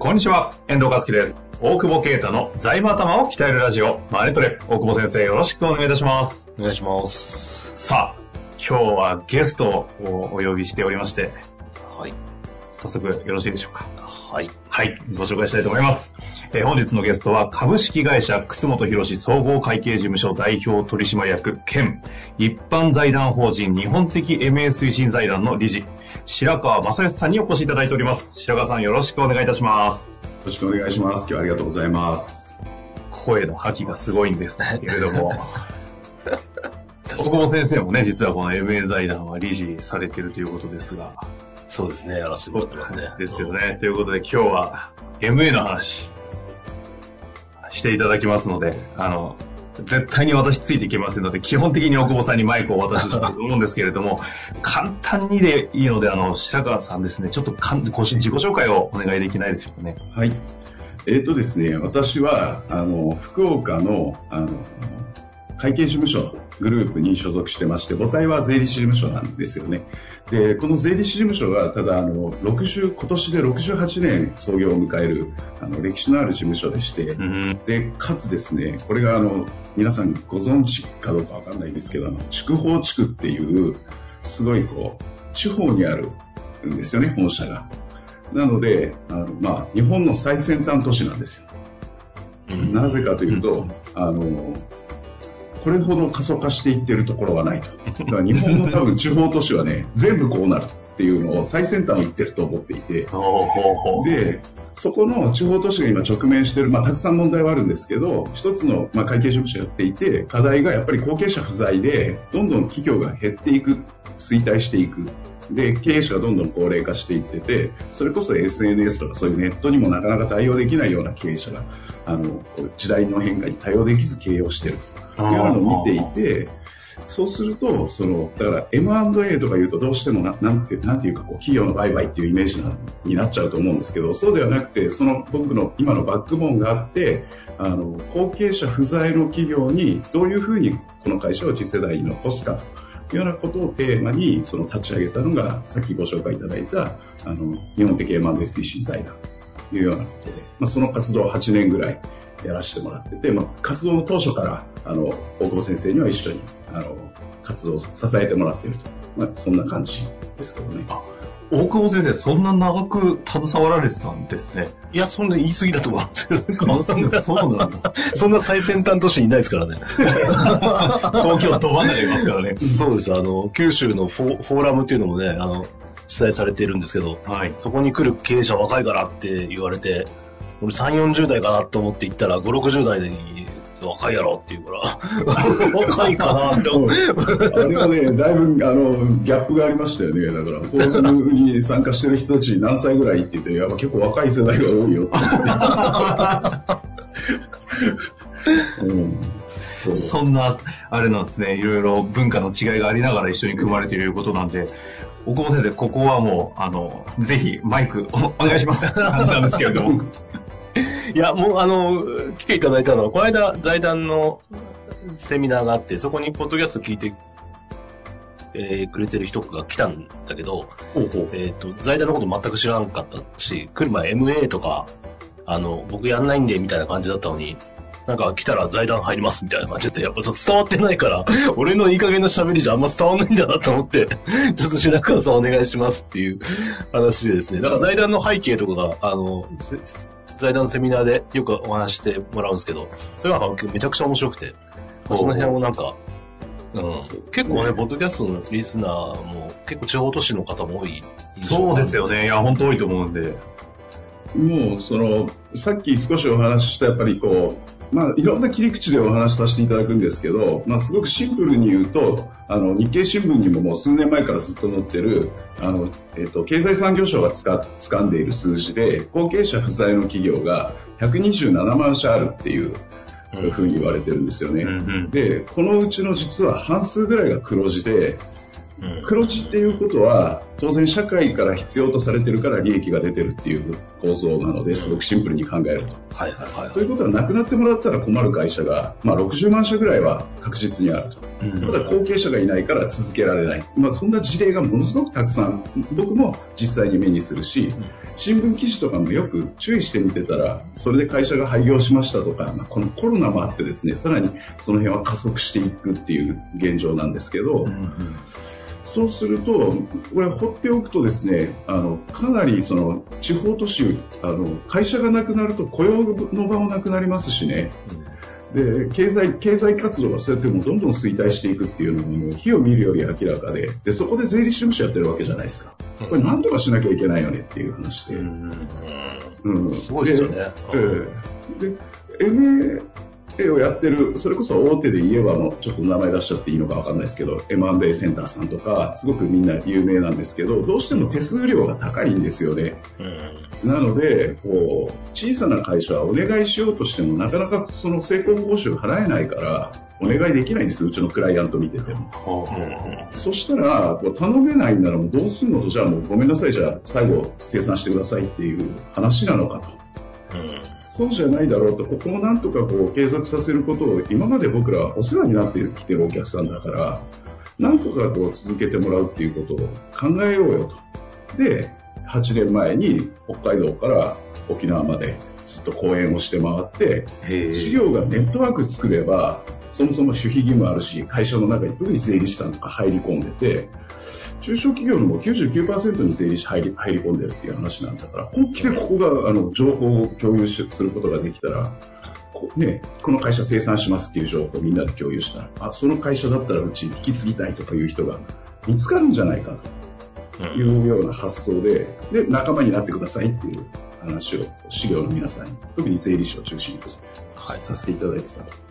こんにちは、遠藤和樹です。大久保啓太の財務頭を鍛えるラジオ、マネトレ。大久保先生、よろしくお願いいたします。お願いします。さあ、今日はゲストをお呼びしておりまして、はい。早速よろしいでしょうか。はい。はい、ご紹介したいと思います。えー本日のゲストは株式会社楠本博士総合会計事務所代表取締役兼一般財団法人日本的 MA 推進財団の理事白川正義さんにお越しいただいております。白川さんよろしくお願いいたします。よろしくお願いします。今日はありがとうございます。声の覇気がすごいんですけれども。大久保先生もね、実はこの MA 財団は理事されているということですが。そうですね、やらせてもらってますね。ですよね。ということで今日は MA の話していただきますので、あの、絶対に私ついていけませんので、基本的に大久保さんにマイクをお渡ししたいと思うんですけれども、簡単にでいいので、あの、白川さんですね、ちょっとかんご自己紹介をお願いできないでしょうかね。はい。えっ、とですね、私は、あの、福岡の、あの、会計事務所グループに所属してまして、母体は税理士事務所なんですよね。で、この税理士事務所が、ただ、あの、60、今年で68年創業を迎える、あの、歴史のある事務所でして、うん。で、かつですね、これがあの、皆さんご存知かどうかわかんないですけど、あの、筑豊地区っていう、すごいこう、地方にあるんですよね、本社が。なので、あの、まあ、日本の最先端都市なんですよ。うんなぜかというと、あの、これほど過疎化していってるところはないと。だから日本の多分地方都市はね、全部こうなるっていうのを最先端を言ってると思っていて。で、そこの地方都市が今直面している、まあ、たくさん問題はあるんですけど、一つの、まあ、会計事務所やっていて、課題がやっぱり後継者不在で、どんどん企業が減っていく、衰退していく。で、経営者がどんどん高齢化していってて、それこそ SNS とかそういうネットにもなかなか対応できないような経営者が、あの、時代の変化に対応できず経営をしているというのを見ていて、そうすると、その、だから M&A とか言うとどうしてもな、なんて、なんていうか、こう、企業の売買っていうイメージなになっちゃうと思うんですけど、そうではなくて、その僕の今のバックボーンがあって、あの、後継者不在の企業にどういうふうにこの会社を次世代に残すかというようなことをテーマに、その立ち上げたのが、さっきご紹介いただいた、あの、日本的 M&A 推進財団というようなことで、まあ、その活動を8年ぐらいやらせてもらってて、まあ、活動の当初から、あの、大久保先生には一緒に、あの、活動を支えてもらっていると。まあ、そんな感じですけどね。大久保先生、そんな長く携わられてたんですね。いや、そんな言い過ぎだと思うんですけど、あそうなんだ。そんな最先端都市にいないですからね。東京ど真ん中いますからね。そうです。あの、九州のフォフォーラムっていうのもね、あの、主催されているんですけど、はい。そこに来る経営者若いからって言われて、俺3、40代かなと思って行ったら、5、60代に若いやろって言うから、若いかなって思。あれはね、だいぶ、あの、ギャップがありましたよね。だから、フォーラムに参加してる人たち何歳ぐらいって言って、やっぱ結構若い世代が多いよって。うん。そう。そんな、あれなんですね、いろいろ文化の違いがありながら一緒に組まれていることなんで、大久保先生、ここはもう、あの、ぜひマイクおお願いします感じなんですけれども。いや、もう、あの、来ていただいたのは、この間、財団のセミナーがあって、そこにポッドキャスト聞いて、えーくれてる人が来たんだけど、ほうほう。えっ、と、財団のこと全く知らんかったし、来る前 MA とか、あの、僕やんないんで、みたいな感じだったのに、なんか来たら財団入りますみたいな感じで、やっぱ伝わってないから、俺のいい加減な喋りじゃあんま伝わんないんだなと思って、ちょっと白川さんお願いしますっていう話でですね、だから財団の背景とかが、あの、せ財団のセミナーでよくお話ししてもらうんですけど、それはめちゃくちゃ面白くて、その辺をなんか、うん、結構ね、ポッドキャストのリスナーも結構地方都市の方も多いそうですよね。いや、本当多いと思うんで。もう、その、さっき少しお話しした、やっぱりこう、まあ、いろんな切り口でお話しさせていただくんですけど、まあ、すごくシンプルに言うと、あの、日経新聞にももう数年前からずっと載ってる、あの、えっ、と、経済産業省がつか掴んでいる数字で、後継者不在の企業が127万社あるっていう、ふうに言われてるんですよね。うんうんで、このうちの実は半数ぐらいが黒字で、黒字っていうことは、当然社会から必要とされてるから利益が出てるっていう構造なので、すごくシンプルに考えると。はいはいはいということは、なくなってもらったら困る会社が、まあ、60万社ぐらいは確実にあると。うんただ、後継者がいないから続けられない。まあ、そんな事例がものすごくたくさん、僕も実際に目にするし、新聞記事とかもよく注意して見てたら、それで会社が廃業しましたとか、まあ、このコロナもあってですね、さらにその辺は加速していくっていう現状なんですけど、そうすると、これ放っておくとですね、あの、かなりその地方都市、あの、会社がなくなると雇用の場もなくなりますしね、で、経済、経済活動がそうやってもどんどん衰退していくっていうのも火を見るより明らかで、で、そこで税理士事務所やってるわけじゃないですか。これ何とかしなきゃいけないよねっていう話で。うんすごいですよね。ええで、MA をやってる、それこそ大手で言えばもうちょっと名前出しちゃっていいのかわかんないですけど、M&A センターさんとか、すごくみんな有名なんですけど、どうしても手数料が高いんですよね。なので、こう、小さな会社はお願いしようとしても、なかなかその成功報酬払えないから、お願いできないんですよ、うちのクライアント見てても。そしたら、頼めないんならもうどうするのと、じゃあもうごめんなさい、じゃあ最後生産してくださいっていう話なのかと。そうじゃないだろうと、ここをなんとかこう継続させることを今まで僕らはお世話になってきてるお客さんだから、なんとかこう続けてもらうっていうことを考えようよと。で、8年前に北海道から沖縄までずっと講演をして回って、事業がネットワーク作れば、そもそも守秘義務あるし、会社の中に特に税理士さんとか入り込んでて、中小企業のもう99%に税理士入り入り込んでるっていう話なんだから、本気でここがあの情報を共有しすることができたら、こね、この会社生産しますっていう情報をみんなで共有したら、あ、その会社だったらうち引き継ぎたいとかいう人が見つかるんじゃないかというような発想で、で、仲間になってくださいっていう話を、資料の皆さんに、特に税理士を中心にですね、はいさせていただいてたと。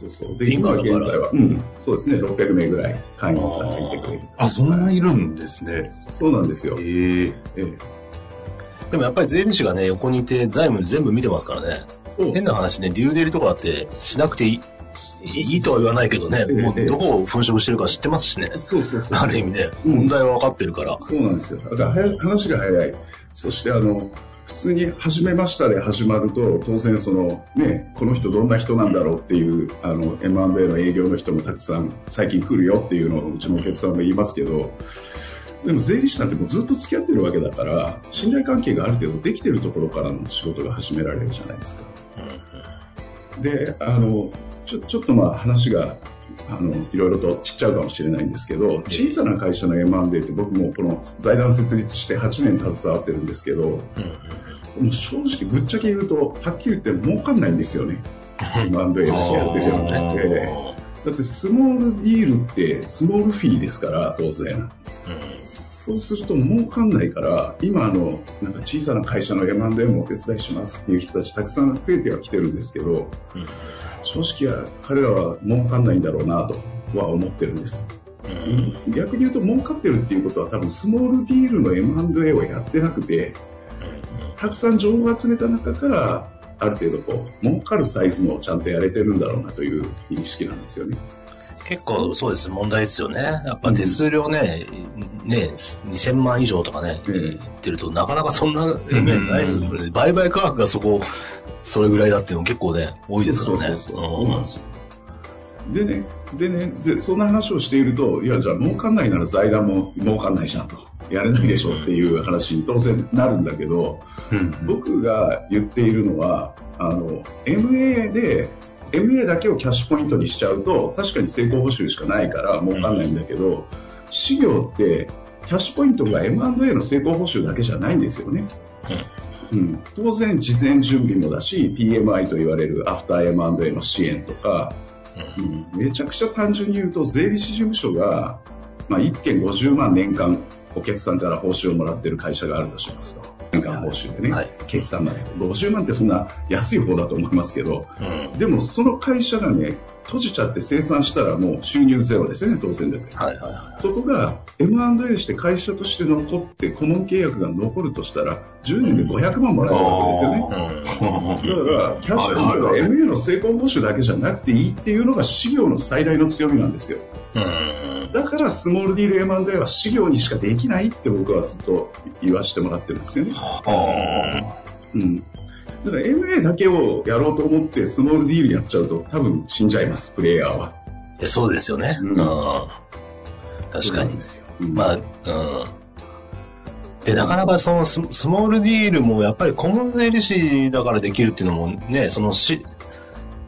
そうそう。で、今現在は、うん、そうですね、600名ぐらい会員さんがいてくれる。あ、そんないるんですね。そうなんですよ。ええええでもやっぱり税理士がね、横にいて財務全部見てますからね。変な話ね、デューデリとかだってしなくていい、いいとは言わないけどね、ええもうどこを粉飾してるか知ってますしね。そうそうそう。ある意味ね、うん問題は分かってるから。そうなんですよ。だから話が早い。そしてあの、普通に始めましたで始まると、当然その、ね、この人どんな人なんだろうっていう、あの、M&A の営業の人もたくさん最近来るよっていうのをうちのお客さんも言いますけど、でも税理士さんってもうずっと付き合ってるわけだから、信頼関係がある程度できてるところからの仕事が始められるじゃないですか。で、あの、ちょ、ちょっとまあ話が、あの、いろいろとちっちゃうかもしれないんですけど、小さな会社の M&A って僕もこの財団設立して8年携わってるんですけど、もう正直ぶっちゃけ言うと、はっきり言って儲かんないんですよね。M&A をやっててもね。ええだってスモールディールってスモールフィーですから、当然。そうすると儲かんないから、今あの、なんか小さな会社の M&A もお手伝いしますっていう人たちたくさん増えてはきてるんですけど、正直は彼らは儲かんないんだろうなとは思ってるんです。逆に言うと儲かってるっていうことは多分スモールディールの M&A をやってなくて、たくさん情報を集めた中から、ある程度こう、儲かるサイズもちゃんとやれてるんだろうなという認識なんですよね。結構そうです、問題ですよね。やっぱ手数料ね、ね、2000万以上とかね、うってると、なかなかそんなないですよね。売買価格がそこ、それぐらいだっていうの結構ね、多いですからね。でね、でねで、そんな話をしていると、いや、じゃあ儲かんないなら財団も儲かんないじゃんと。やれないでしょっていう話に当然なるんだけど、うん。僕が言っているのは、あの、MA で、MA だけをキャッシュポイントにしちゃうと、確かに成功報酬しかないから儲かんないんだけど、事業って、キャッシュポイントが M&A の成功報酬だけじゃないんですよね。うん、当然、事前準備もだし、PMI と言われるアフター M&A の支援とか、うん。めちゃくちゃ単純に言うと、税理士事務所が、まあ、1件50万年間お客さんから報酬をもらってる会社があるとしますと。年間報酬でね。はい。決算まで。50万ってそんな安い方だと思いますけど、うん。でもその会社がね、閉じちゃって生産したらもう収入ゼロですよね、当然で。はいはいはそこが M&A して会社として残って顧問契約が残るとしたら10年で500万もらえるわけですよね。い。うん。だから、キャッシュフローが MA の成功報酬だけじゃなくていいっていうのが事業の最大の強みなんですよ。うん。だからスモールディール M&A は事業にしかできないって僕はずっと言わせてもらってるんですよね。はうん。だから MA だけをやろうと思ってスモールディールやっちゃうと多分死んじゃいます、プレイヤーは。い。そうですよね。ううんん。確かにそうなんで。すよ。うんまあ、うん。で、なかなかそのススモールディールもやっぱり顧問税理士だからできるっていうのもね、そのし、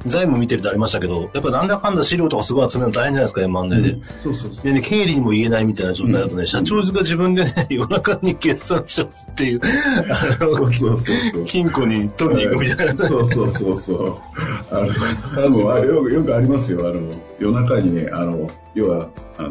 財務見てるとありましたけど、やっぱなんだかんだ資料とかすごい集めるの大変じゃないですか、M&A で。そうそうそう。でね、経理にも言えないみたいな状態だとね、うん社長が自分でね、夜中に決算書っていう、あの、そうそうそうそう。金庫に取りに行くみたいな。そうそうそうそう。あの、でもあれよくよくありますよ。あの、夜中にね、あの、要は、あの、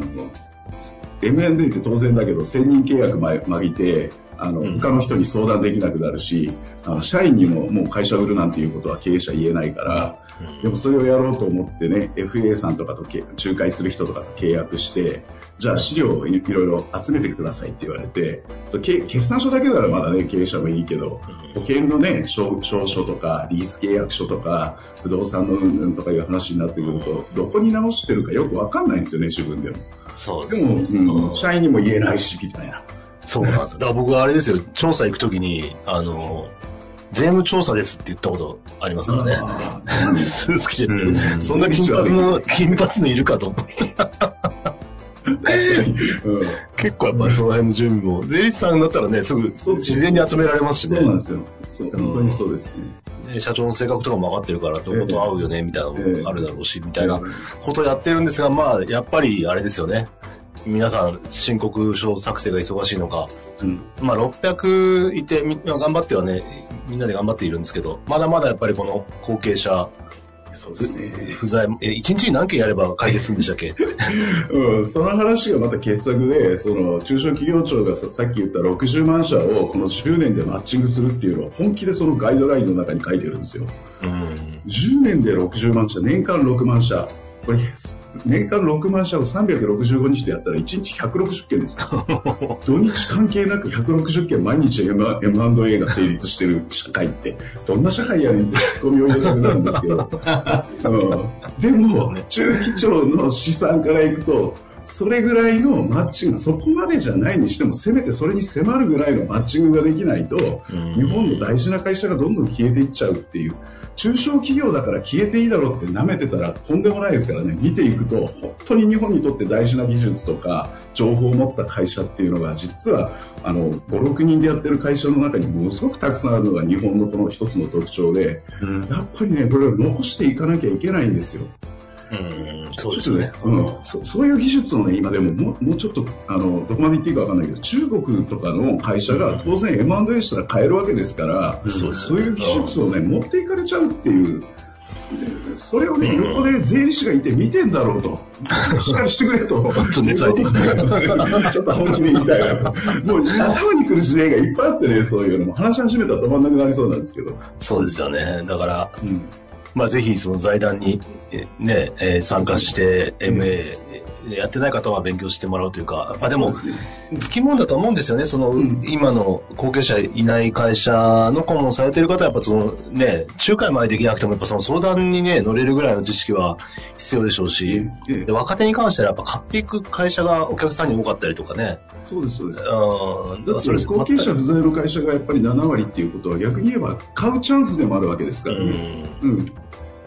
M&A って当然だけど、専任契約ままぎて、あの、うん他の人に相談できなくなるし、あの社員にももう会社売るなんていうことは経営者言えないから、でもそれをやろうと思ってね、FA さんとかとけ仲介する人とかと契約して、じゃあ資料をいいろいろ集めてくださいって言われて、決算書だけならまだね、経営者もいいけど、保険のね、証証書とか、リース契約書とか、不動産のうんうんとかいう話になってくると、どこに直してるかよくわかんないんですよね、自分でも。そうでですも、うん、社員にも言えないし、みたいな。そうなんですよ。だから僕はあれですよ、調査行くときに、あの、税務調査ですって言ったことありますからね。スーツ着てて、うんそんな金髪の、金髪のいるかと思って。うん結構やっぱりその辺の準備も、税理士さんだったらね、すぐ自然に集められますしね。そうなんですよ。そう、本当にそうですね。で社長の性格とかも分かってるから、どこと合うよね、みたいなのもあるだろうし、みたいなことをやってるんですが、まあ、やっぱりあれですよね。皆さん、申告書作成が忙しいのか、うんまあ、600いて、み頑張ってはね、みんなで頑張っているんですけど、まだまだやっぱりこの後継者、そうですね。不在、え、1日に何件やれば解決するんでしたっけ？うん、その話がまた傑作で、その中小企業庁がささっき言った60万社をこの10年でマッチングするっていうのを本気でそのガイドラインの中に書いてるんですよ。うん。10年で60万社、年間6万社。これ、年間6万社を365日でやったら1日160件ですよ。土日関係なく160件毎日 M&A が成立してる社会って、どんな社会やねんってツッコミを入れたくなるんですけど。うん、でも、中期長の試算からいくと、それぐらいのマッチング、そこまでじゃないにしても、せめてそれに迫るぐらいのマッチングができないと、うん。日本の大事な会社がどんどん消えていっちゃうっていう、中小企業だから消えていいだろうって舐めてたらとんでもないですからね、見ていくと、本当に日本にとって大事な技術とか、情報を持った会社っていうのが、実は、あの、5、6人でやってる会社の中にものすごくたくさんあるのが日本のこの一つの特徴で、やっぱりね、これを残していかなきゃいけないんですよ。うん、そうですね。うん、そそういう技術をね、今でももうもうちょっと、あの、どこまで言っていいかわかんないけど、中国とかの会社が当然 M&A したら買えるわけですから、そうそういう技術をね、持っていかれちゃうっていう、でそれをね、横で税理士がいて見てんだろうと。しっかりしてくれと。ちょっとちょっと本気で言いたいなと。もう頭に来る事例がいっぱいあってね、そういうのも。話し始めたら止まんなくなりそうなんですけど。そうですよね。だから、うん。まあ、ぜひその財団に、えね、えー参加して、MA やってない方は勉強してもらうというか、やっぱでも、つきもんだと思うんですよね。その、ん今の後継者いない会社の顧問されてる方は、やっぱそのね、仲介までできなくても、やっぱその相談にね、乗れるぐらいの知識は必要でしょうし、ええで若手に関してはやっぱ買っていく会社がお客さんに多かったりとかね。そうです、そうです。うん。だって後継者不在の会社がやっぱり7割っていうことは逆に言えば買うチャンスでもあるわけですからね。うん。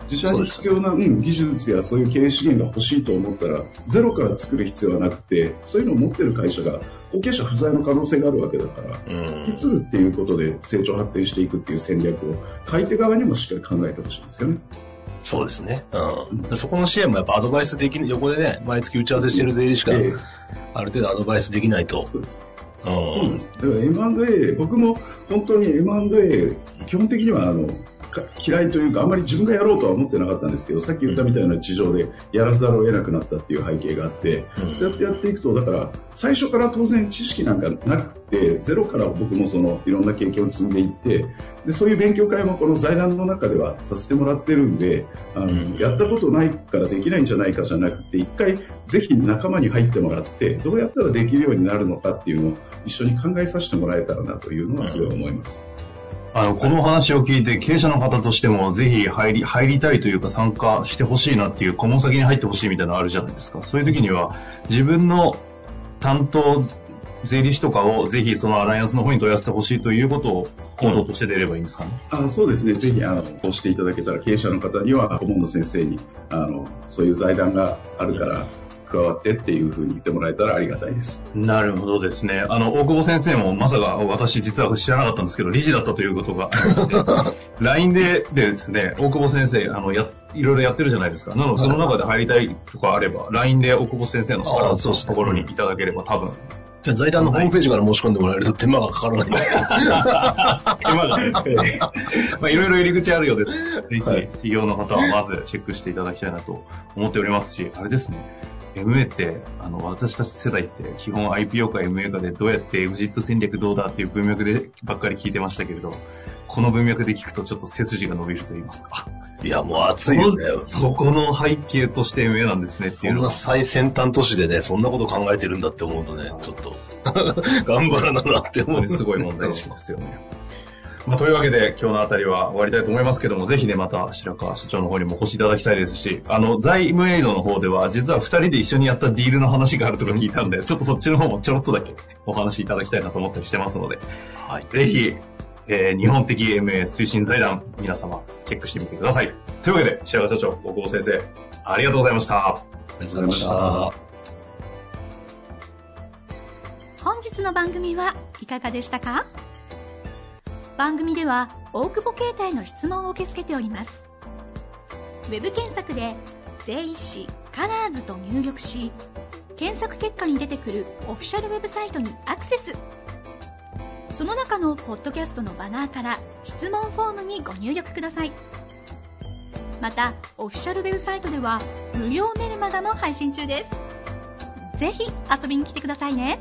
自社に必要な、うん、技術やそういう経営資源が欲しいと思ったら、ゼロから作る必要はなくて、そういうのを持ってる会社が後継者不在の可能性があるわけだから、うん。引き継ぐっていうことで成長発展していくっていう戦略を、買い手側にもしっかり考えてほしいんですよね。そうですね。うん。でそこの支援もやっぱアドバイスできる、横でね、毎月打ち合わせしてる税理士が、ええある程度アドバイスできないと。そうです。M&A、僕も本当に M&A、基本的にはあの、嫌いというか、あんまり自分がやろうとは思ってなかったんですけど、さっき言ったみたいな事情でやらざるを得なくなったっていう背景があって、うん、そうやってやっていくと、だから、最初から当然知識なんかなくて、ゼロから僕もそのいろんな経験を積んでいって、でそういう勉強会もこの財団の中ではさせてもらってるんで、あの、うん、やったことないからできないんじゃないかじゃなくて、一回ぜひ仲間に入ってもらって、どうやったらできるようになるのかっていうのを一緒に考えさせてもらえたらなというのはすごい思います。うんあの、この話を聞いて、経営者の方としても、ぜひ入り、入りたいというか参加してほしいなっていう、顧問先に入ってほしいみたいなのあるじゃないですか。そういう時には、自分の担当税理士とかをぜひそのアライアンスの方に問い合わせてほしいということを行動として出ればいいんですかね？あそうですね。ぜひ、あの、こうしていただけたら、経営者の方には、顧問の先生に、あの、そういう財団があるから、加わってっていうふうに言ってもらえたらありがたいです。なるほどですね。あの、大久保先生もまさか私実は知らなかったんですけど、理事だったということが LINE ででですね、大久保先生、あの、や、いろいろやってるじゃないですか。なので、その中で入りたいとかあれば、LINE で大久保先生のところにいただければ多分、じゃ財団のホームページから申し込んでもらえると手間がかからないんですけど。手間がね。まあ、いろいろ入り口あるようです。ぜひ、企業の方はまずチェックしていただきたいなと思っておりますし、あれですね。MA って、あの、私たち世代って基本 IPO か MA かでどうやって EXIT 戦略どうだっていう文脈でばっかり聞いてましたけれど、この文脈で聞くとちょっと背筋が伸びると言いますか。いや、もう熱いですね。そこの背景として MA なんですねそんな最先端都市でね、そんなこと考えてるんだって思うとね、ちょっと 頑張らななって思う。すごい問題しますよね。まあ、というわけで、今日のあたりは終わりたいと思いますけども、ぜひね、また白川社長の方にもお越しいただきたいですし、あの、財務エイドの方では、実は二人で一緒にやったディールの話があるとか聞いたんで、ちょっとそっちの方もちょろっとだけお話いただきたいなと思ったりしてますので、はい、ぜひ、えー、日本的 MA 推進財団、皆様、チェックしてみてください。というわけで、白川社長、大久保先生、ありがとうございました。ありがとうございました。本日の番組はいかがでしたか？番組では大久保携帯の質問を受け付けておりますウェブ検索で「税理士カラーズと入力し検索結果に出てくるオフィシャルウェブサイトにアクセスその中のポッドキャストのバナーから質問フォームにご入力くださいまたオフィシャルウェブサイトでは無料メルマガも配信中ですぜひ遊びに来てくださいね。